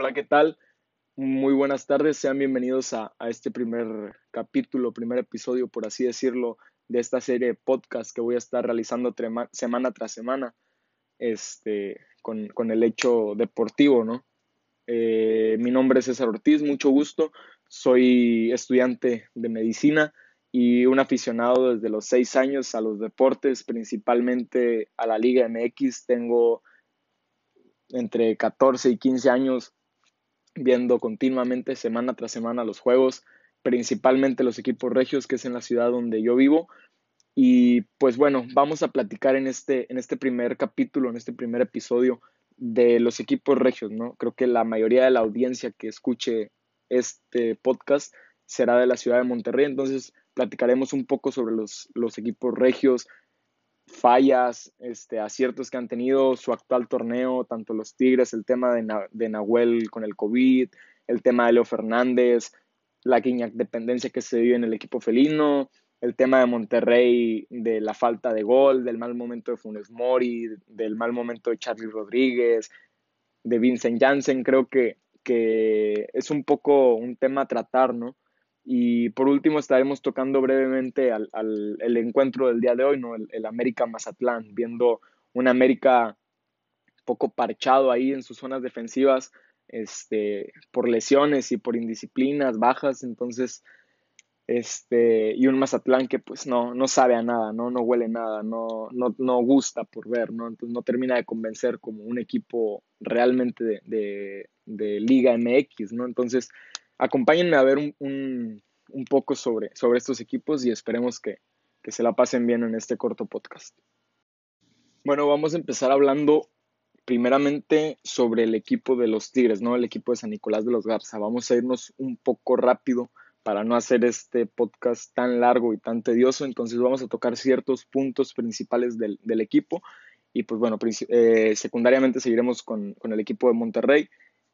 Hola, ¿qué tal? Muy buenas tardes, sean bienvenidos a, este primer capítulo, primer episodio, por así decirlo, de esta serie de podcast que voy a estar realizando semana tras semana este, con, el hecho deportivo, ¿no? Eh, mi nombre es César Ortiz, mucho gusto, soy estudiante de medicina y un aficionado desde los seis años a los deportes, principalmente a la Liga MX. Tengo entre 14 y 15 años viendo continuamente semana tras semana los juegos, principalmente los equipos regios, que es en la ciudad donde yo vivo. Y pues bueno, vamos a platicar en este, en este primer capítulo, en este primer episodio de los equipos regios, ¿no? Creo que la mayoría de la audiencia que escuche este podcast será de la ciudad de Monterrey, entonces platicaremos un poco sobre los, los equipos regios, fallas, este, aciertos que han tenido su actual torneo, tanto los Tigres, el tema de, de Nahuel con el COVID, el tema de Leo Fernández, la dependencia que se vive en el equipo felino, el tema de Monterrey, de la falta de gol, del mal momento de Funes Mori, del mal momento de Charlie Rodríguez, de Vincent Janssen, creo que, que es un poco un tema a tratar, ¿no? Y por último estaremos tocando brevemente al, el encuentro del día de hoy, ¿no? El, América Mazatlán, viendo un América poco parchado ahí en sus zonas defensivas, este, por lesiones y por indisciplinas bajas, entonces, este, y un Mazatlán que pues no, no sabe a nada, ¿no? No huele nada, no, no, no gusta por ver, ¿no? Entonces no termina de convencer como un equipo realmente de, de, de Liga MX, ¿no? Entonces, acompáñenme a ver un, poco sobre, sobre, estos equipos y esperemos que, se la pasen bien en este corto podcast. Bueno, vamos a empezar hablando primeramente sobre el equipo de los Tigres, ¿no? El equipo de San Nicolás de los Garza. Vamos a irnos un poco rápido para no hacer este podcast tan largo y tan tedioso. Entonces vamos a tocar ciertos puntos principales del, equipo. Y pues bueno, eh, secundariamente seguiremos con, con, el equipo de Monterrey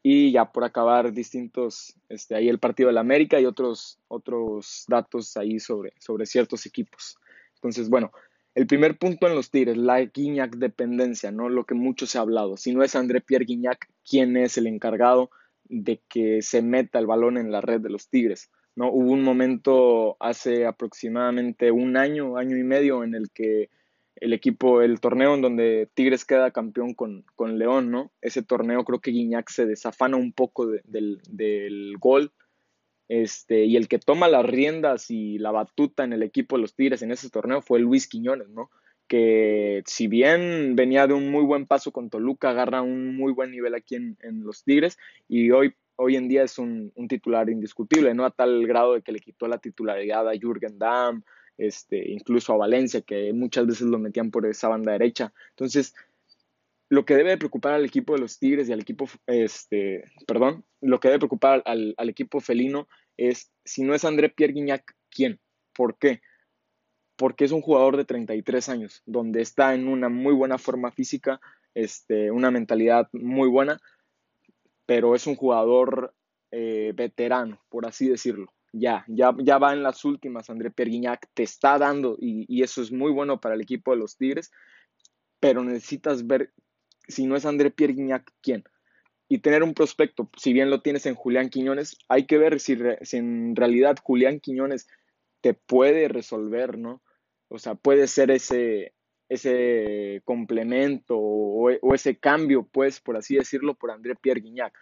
y ya por acabar distintos, este, ahí el partido de la América y otros, otros datos ahí sobre, sobre ciertos equipos. Entonces, bueno, el primer punto en los Tigres, la Guiñac dependencia, ¿no? Lo que mucho se ha hablado. Si no es André Pierre Guignac, ¿quién es el encargado de que se meta el balón en la red de los Tigres? ¿No? Hubo un momento hace aproximadamente un año, año y medio, en el que el equipo, el torneo en donde Tigres queda campeón con, con León, ¿no? Ese torneo creo que Guiñac se desafana un poco del, del, gol. Este, y el que toma las riendas y la batuta en el equipo de los Tigres en ese torneo fue Luis Quiñones, ¿no? Que si bien venía de un muy buen paso con Toluca, agarra un muy buen nivel aquí en, en los Tigres y hoy, hoy en día es un, un, titular indiscutible, ¿no? A tal grado de que le quitó la titularidad a Jürgen Damm, este, incluso a Valencia, que muchas veces lo metían por esa banda derecha. Entonces, lo que debe preocupar al equipo de los Tigres y al equipo, este, perdón, lo que debe preocupar al, equipo felino es, si no es André Pierre Guignac, ¿quién? ¿Por qué? Porque es un jugador de 33 años, donde está en una muy buena forma física, este, una mentalidad muy buena, pero es un jugador eh, veterano, por así decirlo ya, ya, ya va en las últimas, André Perguiñac te está dando y, eso es muy bueno para el equipo de los Tigres, pero necesitas ver si no es André Pierguiñac, ¿quién? Y tener un prospecto, si bien lo tienes en Julián Quiñones, hay que ver si, en realidad Julián Quiñones te puede resolver, ¿no? O sea, puede ser ese, ese complemento o, o, ese cambio, pues, por así decirlo, por André Pierre Guignac.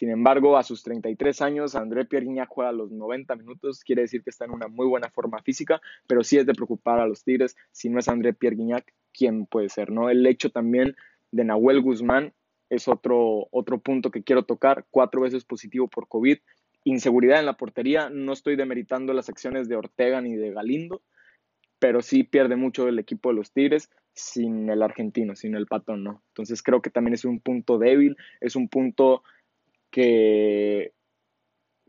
Sin embargo, a sus 33 años, André Pierre juega los 90 minutos, quiere decir que está en una muy buena forma física, pero sí es de preocupar a los Tigres. Si no es André Pierre ¿quién puede ser? ¿no? El hecho también de Nahuel Guzmán es otro, otro punto que quiero tocar, cuatro veces positivo por COVID. Inseguridad en la portería, no estoy demeritando las acciones de Ortega ni de Galindo, pero sí pierde mucho el equipo de los Tigres sin el argentino, sin el patón, ¿no? Entonces creo que también es un punto débil, es un punto que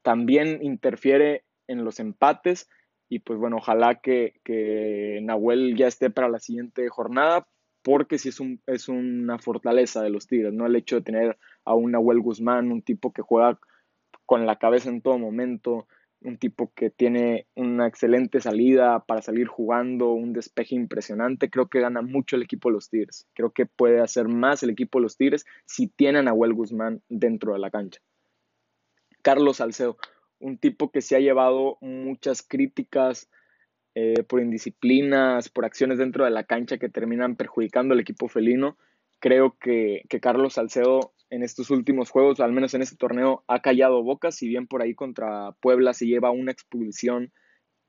también interfiere en los empates y pues bueno, ojalá que, que Nahuel ya esté para la siguiente jornada porque sí es, un, es una fortaleza de los Tigres, ¿no? El hecho de tener a un Nahuel Guzmán, un tipo que juega con la cabeza en todo momento, un tipo que tiene una excelente salida para salir jugando, un despeje impresionante. Creo que gana mucho el equipo de los Tigres. Creo que puede hacer más el equipo de los Tigres si tienen a Nahuel Guzmán dentro de la cancha. Carlos Salcedo, un tipo que se ha llevado muchas críticas eh, por indisciplinas, por acciones dentro de la cancha que terminan perjudicando al equipo felino. Creo que, que Carlos Salcedo en estos últimos juegos, al menos en este torneo, ha callado bocas, si bien por ahí contra Puebla se lleva una expulsión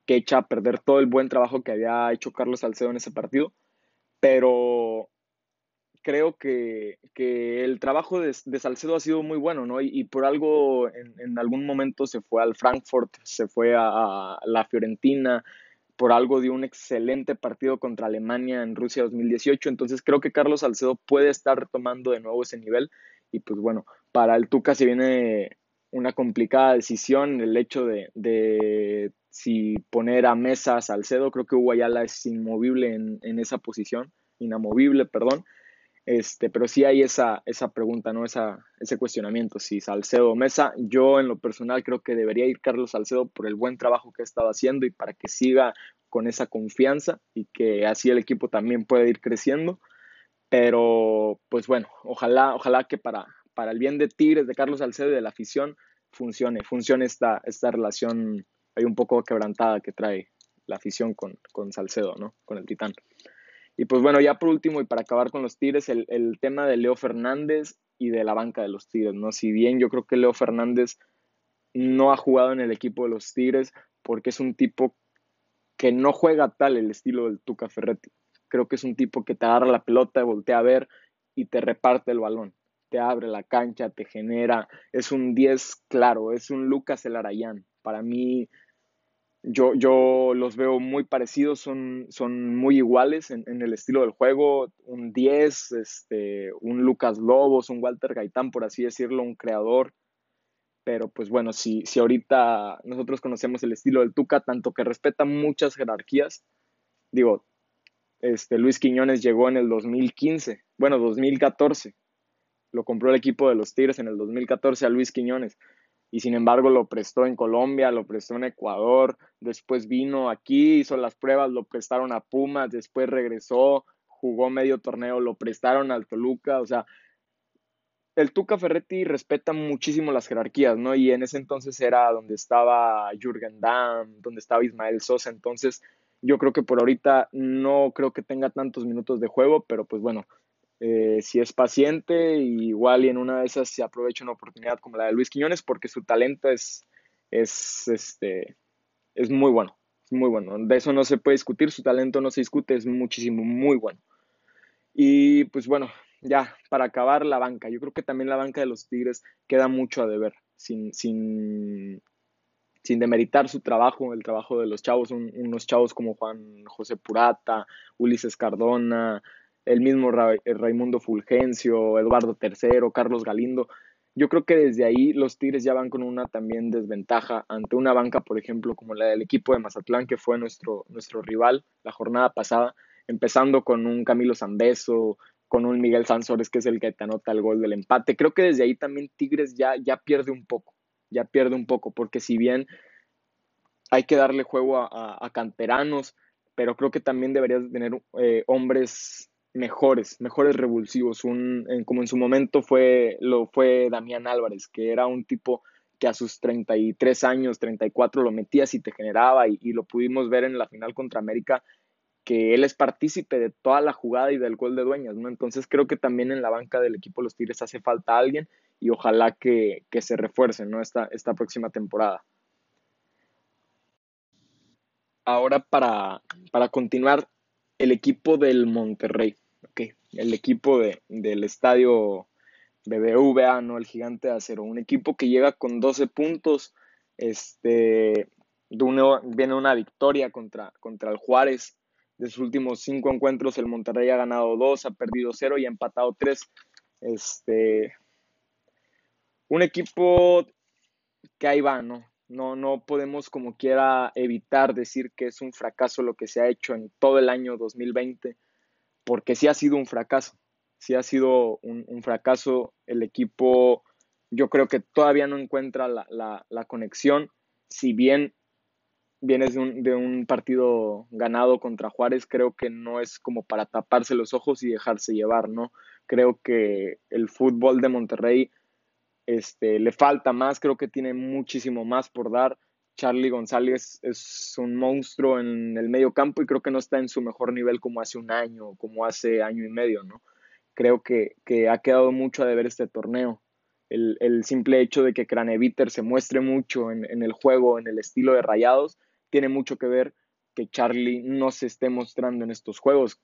que echa a perder todo el buen trabajo que había hecho Carlos Salcedo en ese partido, pero creo que, el trabajo de, Salcedo ha sido muy bueno, ¿no? Y, por algo en, algún momento se fue al Frankfurt, se fue a, la Fiorentina, por algo dio un excelente partido contra Alemania en Rusia 2018, entonces creo que Carlos Salcedo puede estar retomando de nuevo ese nivel y pues bueno, para el Tuca se viene una complicada decisión el hecho de, de si poner a mesa Salcedo, creo que Hugo Ayala es inmovible en, en esa posición, inamovible, perdón, este, pero sí hay esa, esa pregunta, ¿no? Esa, ese cuestionamiento, si Salcedo o Mesa. Yo en lo personal creo que debería ir Carlos Salcedo por el buen trabajo que ha estado haciendo y para que siga con esa confianza y que así el equipo también pueda ir creciendo. Pero, pues bueno, ojalá, ojalá que para, para el bien de Tigres, de Carlos Salcedo y de la afición, funcione, funcione esta, esta relación hay un poco quebrantada que trae la afición con, con Salcedo, ¿no? Con el Titán. Y pues bueno, ya por último y para acabar con los Tigres, el, tema de Leo Fernández y de la banca de los Tigres, ¿no? Si bien yo creo que Leo Fernández no ha jugado en el equipo de los Tigres porque es un tipo que no juega tal el estilo del Tuca Ferretti. Creo que es un tipo que te agarra la pelota, voltea a ver y te reparte el balón. Te abre la cancha, te genera. Es un 10 claro, es un Lucas Elarayán. Para mí, yo, yo los veo muy parecidos, son, son muy iguales en, el estilo del juego. Un 10, este, un Lucas Lobos, un Walter Gaitán, por así decirlo, un creador. Pero pues bueno, si, si ahorita nosotros conocemos el estilo del Tuca, tanto que respeta muchas jerarquías, digo, este, Luis Quiñones llegó en el 2015, bueno, 2014. Lo compró el equipo de los Tigres en el 2014 a Luis Quiñones y sin embargo lo prestó en Colombia, lo prestó en Ecuador, después vino aquí, hizo las pruebas, lo prestaron a Pumas, después regresó, jugó medio torneo, lo prestaron al Toluca, o sea, el Tuca Ferretti respeta muchísimo las jerarquías, ¿no? Y en ese entonces era donde estaba Jürgen Damm, donde estaba Ismael Sosa, entonces yo creo que por ahorita no creo que tenga tantos minutos de juego, pero pues bueno, eh, si es paciente, igual y en una de esas se aprovecha una oportunidad como la de Luis Quiñones, porque su talento es, es, este, es muy bueno, es muy bueno. De eso no se puede discutir, su talento no se discute, es muchísimo, muy bueno. Y pues bueno, ya, para acabar la banca, yo creo que también la banca de los Tigres queda mucho a deber, sin, sin, sin demeritar su trabajo, el trabajo de los chavos, unos chavos como Juan José Purata, Ulises Cardona, el mismo eh, Raimundo Fulgencio, Eduardo III, Carlos Galindo. Yo creo que desde ahí los Tigres ya van con una también desventaja ante una banca, por ejemplo, como la del equipo de Mazatlán, que fue nuestro, nuestro rival la jornada pasada, empezando con un Camilo Zambeso, con un Miguel Sansores, que es el que te anota el gol del empate. Creo que desde ahí también Tigres ya, ya pierde un poco, ya pierde un poco, porque si bien hay que darle juego a, canteranos, pero creo que también deberías tener eh, hombres mejores, mejores revulsivos, un, como en su momento fue, lo fue Damián Álvarez, que era un tipo que a sus 33 años, 34 lo metías y te generaba y, lo pudimos ver en la final contra América, que él es partícipe de toda la jugada y del gol de dueñas, ¿no? Entonces creo que también en la banca del equipo Los Tigres hace falta alguien y ojalá que, se refuercen, ¿no? Esta, esta próxima temporada. Ahora para, para continuar, el equipo del Monterrey el equipo de, del estadio BBVA, ¿no? El gigante de acero. Un equipo que llega con 12 puntos. Este, viene una victoria contra, contra el Juárez. De sus últimos cinco encuentros, el Monterrey ha ganado dos, ha perdido cero y ha empatado tres. Este, un equipo que ahí va, ¿no? No, no podemos como quiera evitar decir que es un fracaso lo que se ha hecho en todo el año 2020 porque sí ha sido un fracaso, sí ha sido un, fracaso. El equipo yo creo que todavía no encuentra la, conexión, si bien vienes de un, de un, partido ganado contra Juárez, creo que no es como para taparse los ojos y dejarse llevar, ¿no? Creo que el fútbol de Monterrey este, le falta más, creo que tiene muchísimo más por dar. Charlie González es un monstruo en el medio campo y creo que no está en su mejor nivel como hace un año, como hace año y medio, ¿no? Creo que, que ha quedado mucho a deber este torneo. El, el simple hecho de que Craneviter se muestre mucho en, en, el juego, en el estilo de rayados, tiene mucho que ver que Charlie no se esté mostrando en estos juegos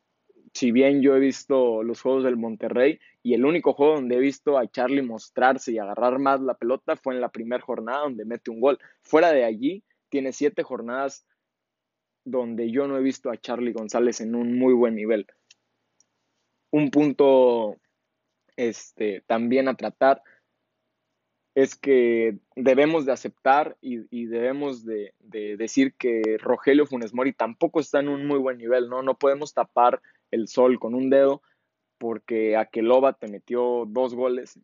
si bien yo he visto los juegos del Monterrey y el único juego donde he visto a Charlie mostrarse y agarrar más la pelota fue en la primera jornada donde mete un gol. Fuera de allí, tiene siete jornadas donde yo no he visto a Charlie González en un muy buen nivel. Un punto este, también a tratar es que debemos de aceptar y, debemos de, de, decir que Rogelio Funes Mori tampoco está en un muy buen nivel, ¿no? No podemos tapar el sol con un dedo porque Akeloba te metió dos goles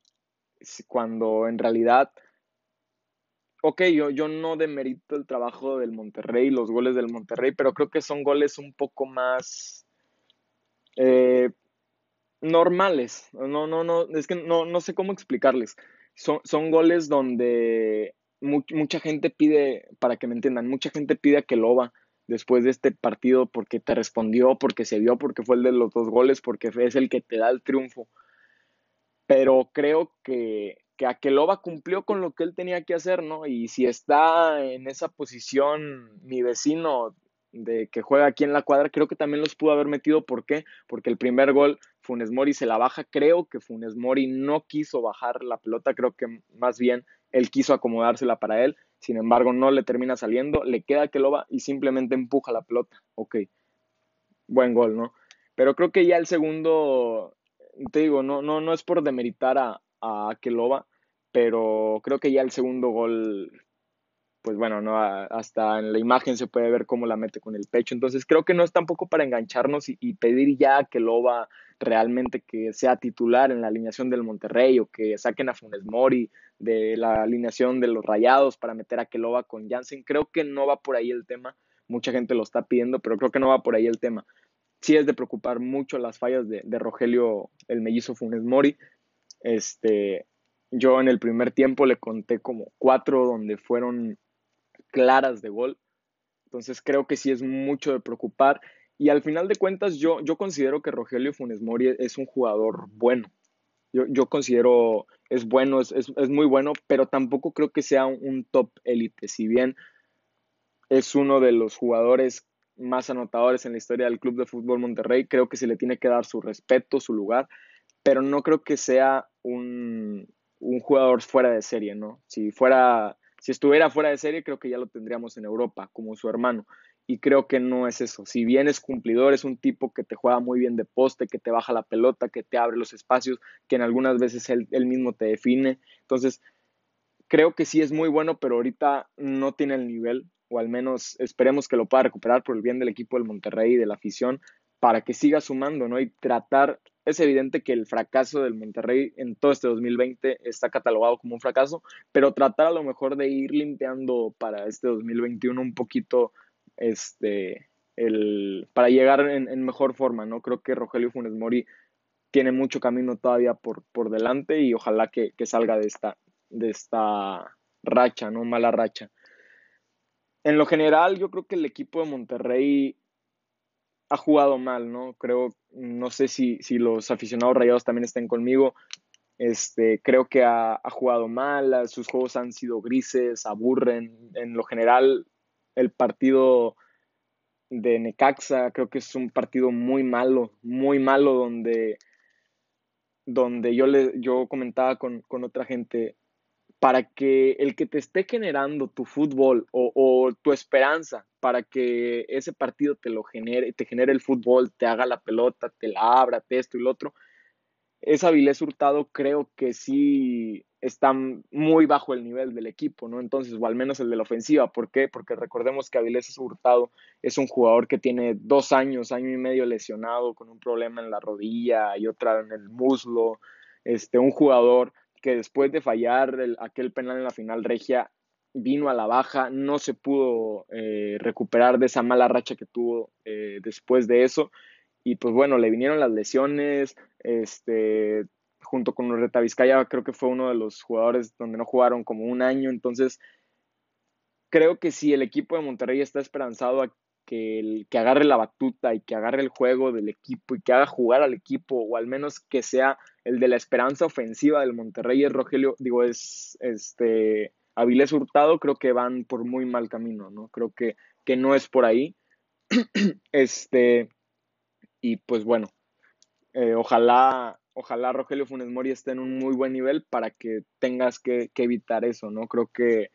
cuando en realidad, ok, yo, yo no demerito el trabajo del Monterrey, los goles del Monterrey, pero creo que son goles un poco más eh, normales. No, no, no, es que no, no sé cómo explicarles. Son, son goles donde mucha gente pide, para que me entiendan, mucha gente pide a Keloba después de este partido porque te respondió, porque se vio, porque fue el de los dos goles, porque es el que te da el triunfo. Pero creo que, que Aqueloba cumplió con lo que él tenía que hacer, ¿no? Y si está en esa posición mi vecino de que juega aquí en la cuadra, creo que también los pudo haber metido. ¿Por qué? Porque el primer gol, Funes Mori se la baja. Creo que Funes Mori no quiso bajar la pelota, creo que más bien él quiso acomodársela para él sin embargo, no le termina saliendo, le queda que lo va y simplemente empuja la pelota. Ok, buen gol, ¿no? Pero creo que ya el segundo, te digo, no, no, no es por demeritar a, a Keloba, pero creo que ya el segundo gol pues bueno, no hasta en la imagen se puede ver cómo la mete con el pecho. Entonces creo que no es tampoco para engancharnos y, pedir ya que Loba realmente que sea titular en la alineación del Monterrey o que saquen a Funes Mori de la alineación de los Rayados para meter a Keloba con Jansen. Creo que no va por ahí el tema. Mucha gente lo está pidiendo, pero creo que no va por ahí el tema. Sí es de preocupar mucho las fallas de, de Rogelio, el mellizo Funes Mori. Este, yo en el primer tiempo le conté como cuatro donde fueron claras de gol. Entonces creo que sí es mucho de preocupar. Y al final de cuentas, yo, yo considero que Rogelio Funes Mori es un jugador bueno. Yo, yo considero es bueno, es, es, es, muy bueno, pero tampoco creo que sea un, top élite. Si bien es uno de los jugadores más anotadores en la historia del Club de Fútbol Monterrey, creo que se le tiene que dar su respeto, su lugar, pero no creo que sea un, un jugador fuera de serie, ¿no? Si fuera si estuviera fuera de serie, creo que ya lo tendríamos en Europa, como su hermano. Y creo que no es eso. Si bien es cumplidor, es un tipo que te juega muy bien de poste, que te baja la pelota, que te abre los espacios, que en algunas veces él, él mismo te define. Entonces, creo que sí es muy bueno, pero ahorita no tiene el nivel, o al menos esperemos que lo pueda recuperar por el bien del equipo del Monterrey y de la afición, para que siga sumando, ¿no? Y tratar es evidente que el fracaso del Monterrey en todo este 2020 está catalogado como un fracaso, pero tratar a lo mejor de ir limpiando para este 2021 un poquito este el para llegar en, mejor forma, ¿no? Creo que Rogelio Funes Mori tiene mucho camino todavía por, por delante y ojalá que, que salga de esta, de esta racha, ¿no? Mala racha. En lo general, yo creo que el equipo de Monterrey ha jugado mal, ¿no? Creo, no sé si, si los aficionados rayados también estén conmigo. Este, creo que ha, ha, jugado mal, sus juegos han sido grises, aburren. En lo general, el partido de Necaxa creo que es un partido muy malo, muy malo donde, donde yo, le, yo comentaba con, con otra gente, para que el que te esté generando tu fútbol o, tu esperanza para que ese partido te lo genere, te genere el fútbol, te haga la pelota, te la abra, te esto y lo otro, esa Avilés Hurtado creo que sí está muy bajo el nivel del equipo, ¿no? Entonces, o al menos el de la ofensiva. ¿Por qué? Porque recordemos que Avilés Hurtado es un jugador que tiene dos años, año y medio lesionado, con un problema en la rodilla y otra en el muslo. Este, un jugador que después de fallar aquel penal en la final regia vino a la baja, no se pudo eh, recuperar de esa mala racha que tuvo eh, después de eso. Y pues bueno, le vinieron las lesiones, este, junto con Reta Vizcaya, creo que fue uno de los jugadores donde no jugaron como un año. Entonces, creo que si el equipo de Monterrey está esperanzado a que, el, que agarre la batuta y que agarre el juego del equipo y que haga jugar al equipo, o al menos que sea el de la esperanza ofensiva del Monterrey, es Rogelio, digo, es este Avilés Hurtado, creo que van por muy mal camino, ¿no? Creo que, que no es por ahí. este, y pues bueno, eh, ojalá, ojalá Rogelio Funes Mori esté en un muy buen nivel para que tengas que, que evitar eso, ¿no? Creo que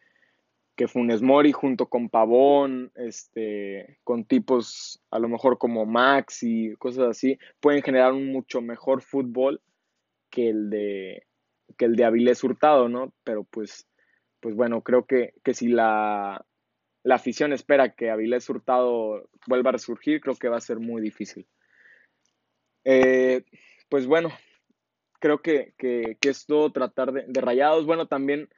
que Funes Mori junto con Pavón, este, con tipos a lo mejor como Max y cosas así, pueden generar un mucho mejor fútbol que el de, que el de Avilés Hurtado, ¿no? Pero pues, pues bueno, creo que, que si la, la afición espera que Avilés Hurtado vuelva a resurgir, creo que va a ser muy difícil. Eh, pues bueno, creo que, que, que, es todo tratar de, rayados. Bueno, también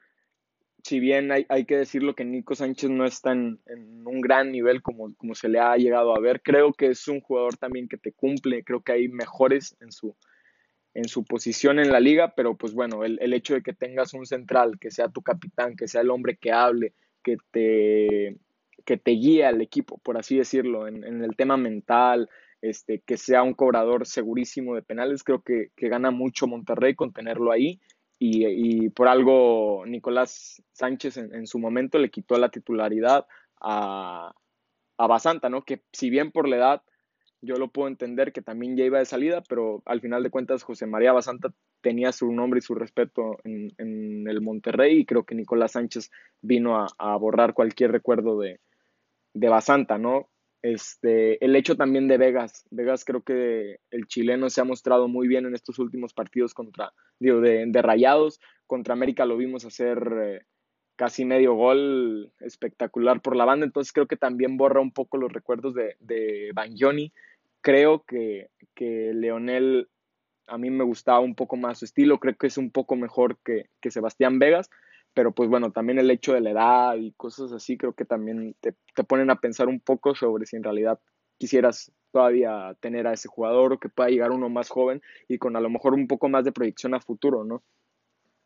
si bien hay, hay, que decirlo que Nico Sánchez no está en, un gran nivel como, como, se le ha llegado a ver, creo que es un jugador también que te cumple, creo que hay mejores en su, en su posición en la liga, pero pues bueno, el, el hecho de que tengas un central, que sea tu capitán, que sea el hombre que hable, que te, que te guíe al equipo, por así decirlo, en, en el tema mental, este, que sea un cobrador segurísimo de penales, creo que, que gana mucho Monterrey con tenerlo ahí y, por algo Nicolás Sánchez en, su momento le quitó la titularidad a, a Basanta, ¿no? Que si bien por la edad yo lo puedo entender que también ya iba de salida, pero al final de cuentas José María Basanta tenía su nombre y su respeto en, en el Monterrey y creo que Nicolás Sánchez vino a, a borrar cualquier recuerdo de, de Basanta, ¿no? Este, el hecho también de Vegas. Vegas creo que el chileno se ha mostrado muy bien en estos últimos partidos contra, digo, de, de Rayados. Contra América lo vimos hacer eh, casi medio gol espectacular por la banda. Entonces creo que también borra un poco los recuerdos de, de Bangioni. Creo que, que Leonel a mí me gustaba un poco más su estilo. Creo que es un poco mejor que, que Sebastián Vegas pero pues bueno, también el hecho de la edad y cosas así creo que también te, te, ponen a pensar un poco sobre si en realidad quisieras todavía tener a ese jugador o que pueda llegar uno más joven y con a lo mejor un poco más de proyección a futuro, ¿no?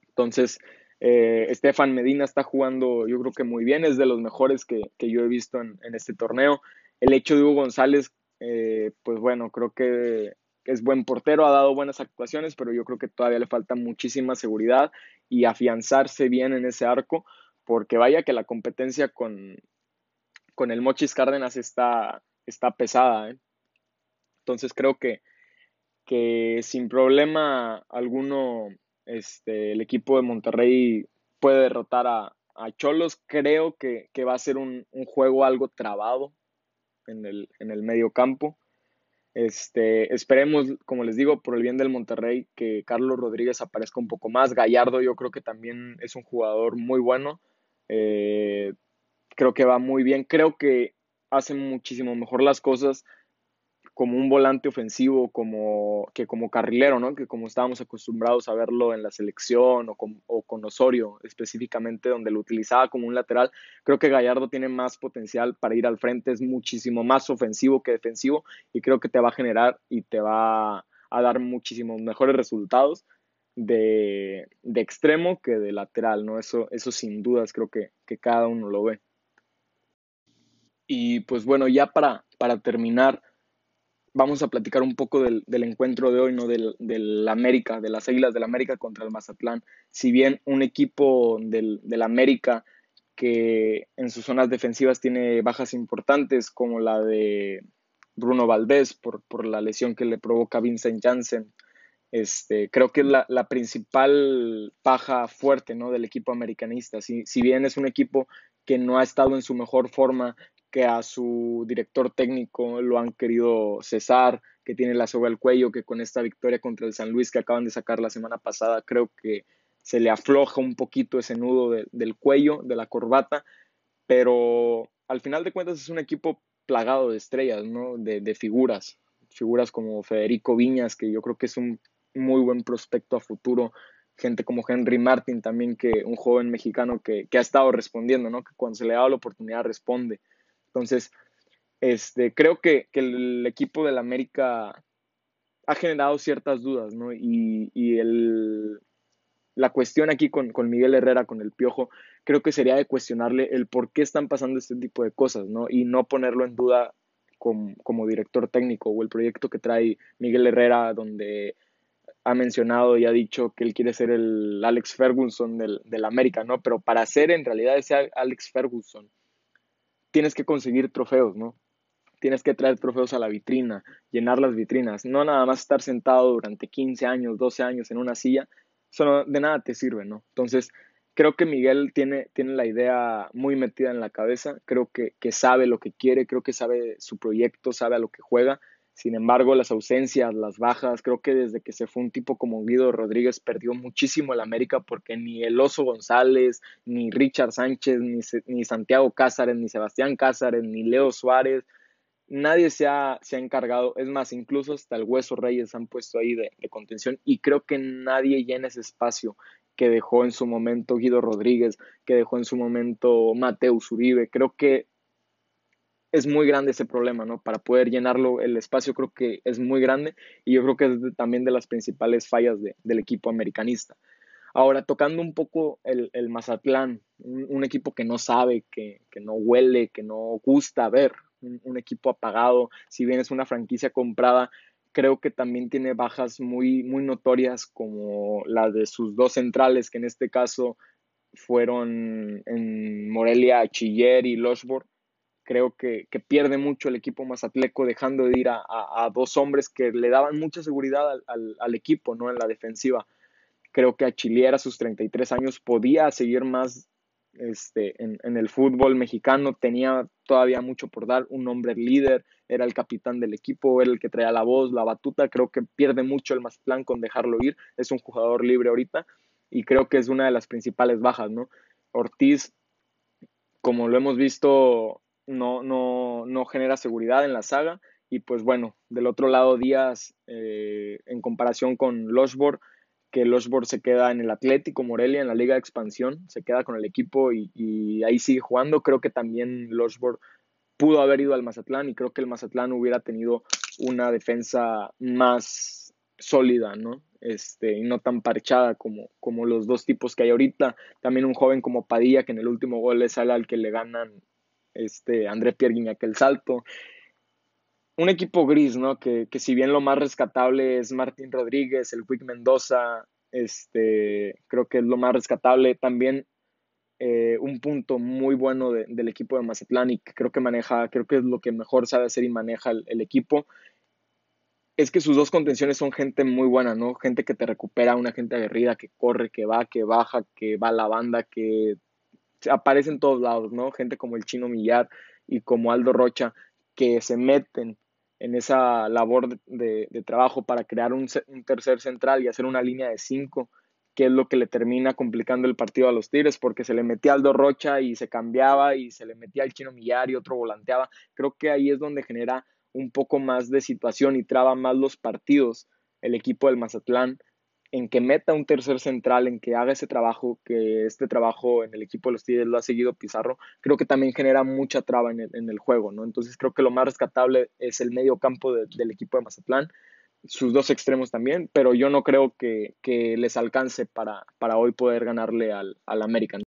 Entonces, eh, Estefan Medina está jugando yo creo que muy bien, es de los mejores que, que yo he visto en, en, este torneo. El hecho de Hugo González, eh, pues bueno, creo que es buen portero, ha dado buenas actuaciones, pero yo creo que todavía le falta muchísima seguridad y afianzarse bien en ese arco, porque vaya que la competencia con, con el Mochis Cárdenas está, está pesada. ¿eh? Entonces creo que, que sin problema alguno este, el equipo de Monterrey puede derrotar a, a Cholos. Creo que, que, va a ser un, un juego algo trabado en el, en el medio campo. Este, esperemos, como les digo, por el bien del Monterrey, que Carlos Rodríguez aparezca un poco más. Gallardo yo creo que también es un jugador muy bueno. Eh, creo que va muy bien. Creo que hace muchísimo mejor las cosas como un volante ofensivo, como, que como carrilero, ¿no? Que como estábamos acostumbrados a verlo en la selección o con, o con Osorio específicamente, donde lo utilizaba como un lateral. Creo que Gallardo tiene más potencial para ir al frente, es muchísimo más ofensivo que defensivo y creo que te va a generar y te va a dar muchísimos mejores resultados de, de extremo que de lateral, ¿no? Eso, eso sin dudas creo que, que cada uno lo ve. Y pues bueno, ya para, para terminar, vamos a platicar un poco del, del encuentro de hoy, ¿no? Del, del, América, de las Águilas del América contra el Mazatlán. Si bien un equipo del, del América que en sus zonas defensivas tiene bajas importantes, como la de Bruno Valdés por, por la lesión que le provoca Vincent Janssen, este, creo que es la, la, principal paja fuerte ¿no? del equipo americanista. Si, si bien es un equipo que no ha estado en su mejor forma, que a su director técnico lo han querido cesar, que tiene la soga al cuello, que con esta victoria contra el San Luis que acaban de sacar la semana pasada, creo que se le afloja un poquito ese nudo de, del cuello, de la corbata, pero al final de cuentas es un equipo plagado de estrellas, ¿no? de, de figuras, figuras como Federico Viñas, que yo creo que es un muy buen prospecto a futuro, gente como Henry Martin también, que un joven mexicano que, que ha estado respondiendo, ¿no? que cuando se le da la oportunidad responde. Entonces, este, creo que, que el equipo del América ha generado ciertas dudas, ¿no? Y, y el, la cuestión aquí con, con, Miguel Herrera, con el Piojo, creo que sería de cuestionarle el por qué están pasando este tipo de cosas, ¿no? Y no ponerlo en duda como, como director técnico o el proyecto que trae Miguel Herrera, donde ha mencionado y ha dicho que él quiere ser el Alex Ferguson del, del América, ¿no? Pero para ser en realidad ese Alex Ferguson, tienes que conseguir trofeos, ¿no? Tienes que traer trofeos a la vitrina, llenar las vitrinas, no nada más estar sentado durante 15 años, 12 años en una silla, eso de nada te sirve, ¿no? Entonces, creo que Miguel tiene, tiene la idea muy metida en la cabeza, creo que, que sabe lo que quiere, creo que sabe su proyecto, sabe a lo que juega sin embargo, las ausencias, las bajas, creo que desde que se fue un tipo como Guido Rodríguez perdió muchísimo el América porque ni el Oso González, ni Richard Sánchez, ni, ni Santiago Cázares, ni Sebastián Cázares, ni Leo Suárez, nadie se ha, se ha encargado, es más, incluso hasta el Hueso Reyes han puesto ahí de, de contención y creo que nadie llena ese espacio que dejó en su momento Guido Rodríguez, que dejó en su momento Mateus Uribe. Creo que es muy grande ese problema, ¿no? Para poder llenarlo, el espacio creo que es muy grande y yo creo que es también de las principales fallas del equipo americanista. Ahora, tocando un poco el, Mazatlán, un, equipo que no sabe, que, no huele, que no gusta ver, un, equipo apagado, si bien es una franquicia comprada, creo que también tiene bajas muy, muy notorias como la de sus dos centrales, que en este caso fueron en Morelia, Chiller y Loshborg creo que, pierde mucho el equipo mazatleco dejando de ir a, dos hombres que le daban mucha seguridad al, equipo, ¿no? En la defensiva. Creo que a Chiliera a sus 33 años podía seguir más este, en, el fútbol mexicano, tenía todavía mucho por dar, un hombre líder, era el capitán del equipo, era el que traía la voz, la batuta, creo que pierde mucho el Mazatlán con dejarlo ir, es un jugador libre ahorita y creo que es una de las principales bajas, ¿no? Ortiz, como lo hemos visto no, no, no genera seguridad en la saga. Y pues bueno, del otro lado Díaz, eh, en comparación con Loshborg, que Loshborg se queda en el Atlético Morelia, en la Liga de Expansión, se queda con el equipo y, ahí sigue jugando. Creo que también Loshborg pudo haber ido al Mazatlán y creo que el Mazatlán hubiera tenido una defensa más sólida, ¿no? Este, y no tan parchada como, como los dos tipos que hay ahorita. También un joven como Padilla, que en el último gol es al que le ganan este, André Pierre aquel salto. Un equipo gris, ¿no? Que, si bien lo más rescatable es Martín Rodríguez, el Quick Mendoza, este, creo que es lo más rescatable. También eh, un punto muy bueno del equipo de Mazatlán y que creo que maneja, creo que es lo que mejor sabe hacer y maneja el, equipo, es que sus dos contenciones son gente muy buena, ¿no? Gente que te recupera, una gente aguerrida, que corre, que va, que baja, que va a la banda, que aparece en todos lados, ¿no? Gente como el Chino Millar y como Aldo Rocha que se meten en esa labor de, trabajo para crear un, tercer central y hacer una línea de cinco, que es lo que le termina complicando el partido a los Tigres, porque se le metía Aldo Rocha y se cambiaba y se le metía el Chino Millar y otro volanteaba. Creo que ahí es donde genera un poco más de situación y traba más los partidos el equipo del Mazatlán en que meta un tercer central, en que haga ese trabajo, que este trabajo en el equipo de los Tigres lo ha seguido Pizarro, creo que también genera mucha traba en el, juego, ¿no? Entonces creo que lo más rescatable es el medio campo del equipo de Mazatlán, sus dos extremos también, pero yo no creo que, les alcance para, para hoy poder ganarle al, al American.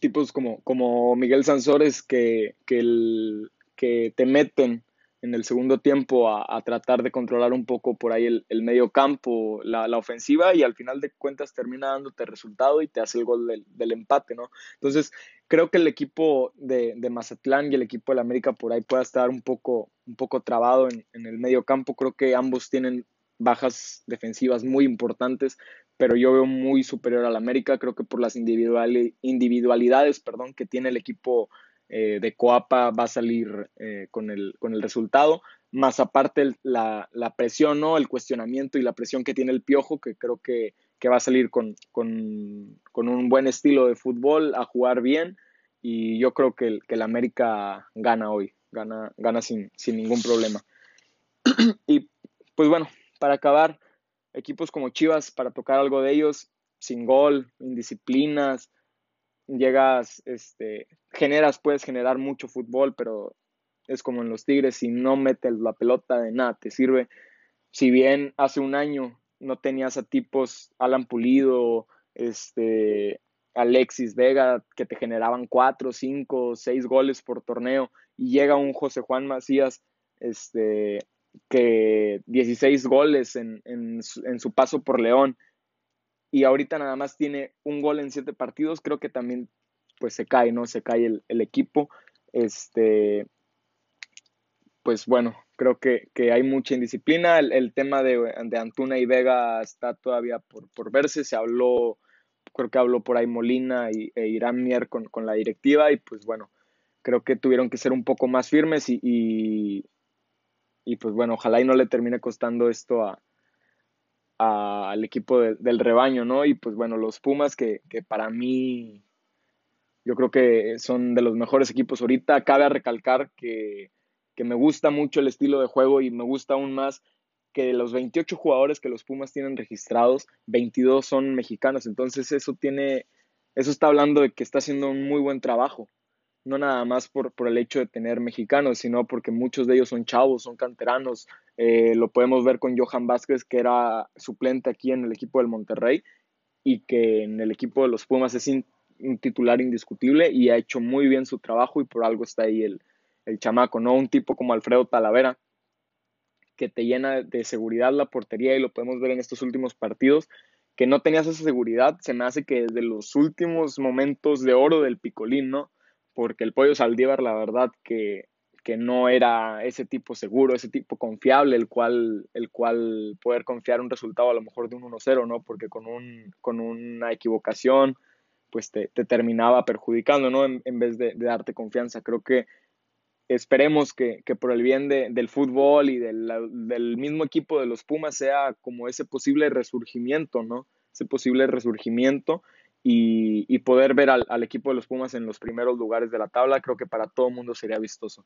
Tipos como, como Miguel Sansores que, que, el, que te meten en el segundo tiempo a, tratar de controlar un poco por ahí el, medio campo, la, ofensiva y al final de cuentas termina dándote resultado y te hace el gol del, empate, ¿no? Entonces creo que el equipo de, Mazatlán y el equipo de América por ahí pueda estar un poco, un poco trabado en, el medio campo, creo que ambos tienen bajas defensivas muy importantes, pero yo veo muy superior al América, creo que por las individualidades perdón, que tiene el equipo eh, de Coapa va a salir eh, con, el, con el resultado, más aparte la, presión, ¿no? el cuestionamiento y la presión que tiene el Piojo, que creo que, va a salir con, un buen estilo de fútbol, a jugar bien, y yo creo que el, que el América gana hoy, gana, gana sin, sin ningún problema. y pues bueno, para acabar, equipos como Chivas, para tocar algo de ellos, sin gol, indisciplinas, llegas, este, generas, puedes generar mucho fútbol, pero es como en los Tigres, si no metes la pelota de nada te sirve. si bien hace un año no tenías a tipos Alan Pulido, este, Alexis Vega, que te generaban cuatro, cinco, seis goles por torneo, y llega un José Juan Macías, este, que 16 goles en, en, su, paso por León, y ahorita nada más tiene un gol en siete partidos, creo que también pues se cae, ¿no? Se cae el, el equipo. Este, pues bueno, creo que, hay mucha indisciplina. El, tema de, Antuna y Vega está todavía por, verse. Se habló, creo que habló por ahí Molina y, e Irán Mier con, la directiva y pues bueno, creo que tuvieron que ser un poco más firmes y, y, pues bueno, ojalá y no le termine costando esto a, al equipo del rebaño, ¿no? Y pues bueno, los Pumas que, que para mí yo creo que son de los mejores equipos ahorita. Cabe recalcar que que me gusta mucho el estilo de juego y me gusta aún más que de los 28 jugadores que los Pumas tienen registrados, 22 son mexicanos. Entonces eso tiene, eso está hablando de que está haciendo un muy buen trabajo. No nada más por, por el hecho de tener mexicanos, sino porque muchos de ellos son chavos, son canteranos. Eh, lo podemos ver con Johan Vázquez, que era suplente aquí en el equipo del Monterrey y que en el equipo de los Pumas es un titular indiscutible y ha hecho muy bien su trabajo y por algo está ahí el, el chamaco, ¿no? Un tipo como Alfredo Talavera, que te llena de seguridad la portería y lo podemos ver en estos últimos partidos, que no tenías esa seguridad, se me hace que desde los últimos momentos de oro del Picolín, ¿no? Porque el Pollo Saldívar, la verdad que, que no era ese tipo seguro, ese tipo confiable, el cual, el cual poder confiar un resultado a lo mejor de un 1-0, ¿no? Porque con, un, con una equivocación, pues te, terminaba perjudicando, ¿no? En, vez de, de, darte confianza. Creo que esperemos que, por el bien del fútbol y del, mismo equipo de los Pumas sea como ese posible resurgimiento, ¿no? Ese posible resurgimiento y, poder ver al, equipo de los Pumas en los primeros lugares de la tabla, creo que para todo mundo sería vistoso.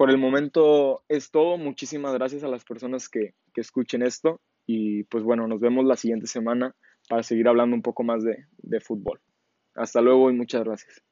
Por el momento es todo. Muchísimas gracias a las personas que, escuchen esto y pues bueno, nos vemos la siguiente semana para seguir hablando un poco más de fútbol. Hasta luego y muchas gracias.